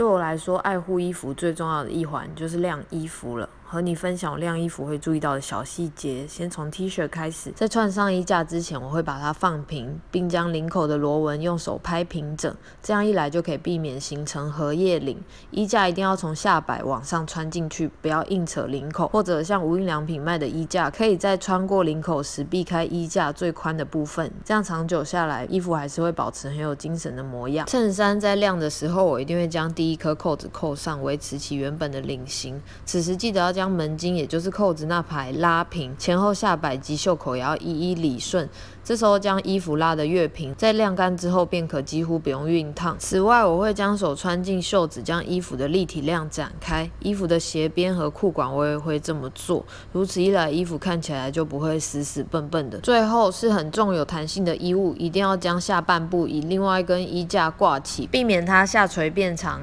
对我来说，爱护衣服最重要的一环就是晾衣服了。和你分享晾衣服会注意到的小细节，先从 T 恤开始。在穿上衣架之前，我会把它放平，并将领口的螺纹用手拍平整。这样一来就可以避免形成荷叶领。衣架一定要从下摆往上穿进去，不要硬扯领口。或者像无印良品卖的衣架，可以在穿过领口时避开衣架最宽的部分。这样长久下来，衣服还是会保持很有精神的模样。衬衫在晾的时候，我一定会将第一颗扣子扣上，维持其原本的领型。此时记得要将门襟，也就是扣子那排拉平，前后下摆及袖口也要一一理顺。这时候将衣服拉得越平，在晾干之后便可几乎不用熨烫。此外，我会将手穿进袖子，将衣服的立体量展开。衣服的斜边和裤管我也会这么做，如此一来，衣服看起来就不会死死笨笨的。最后是很重有弹性的衣物，一定要将下半部以另外一根衣架挂起，避免它下垂变长。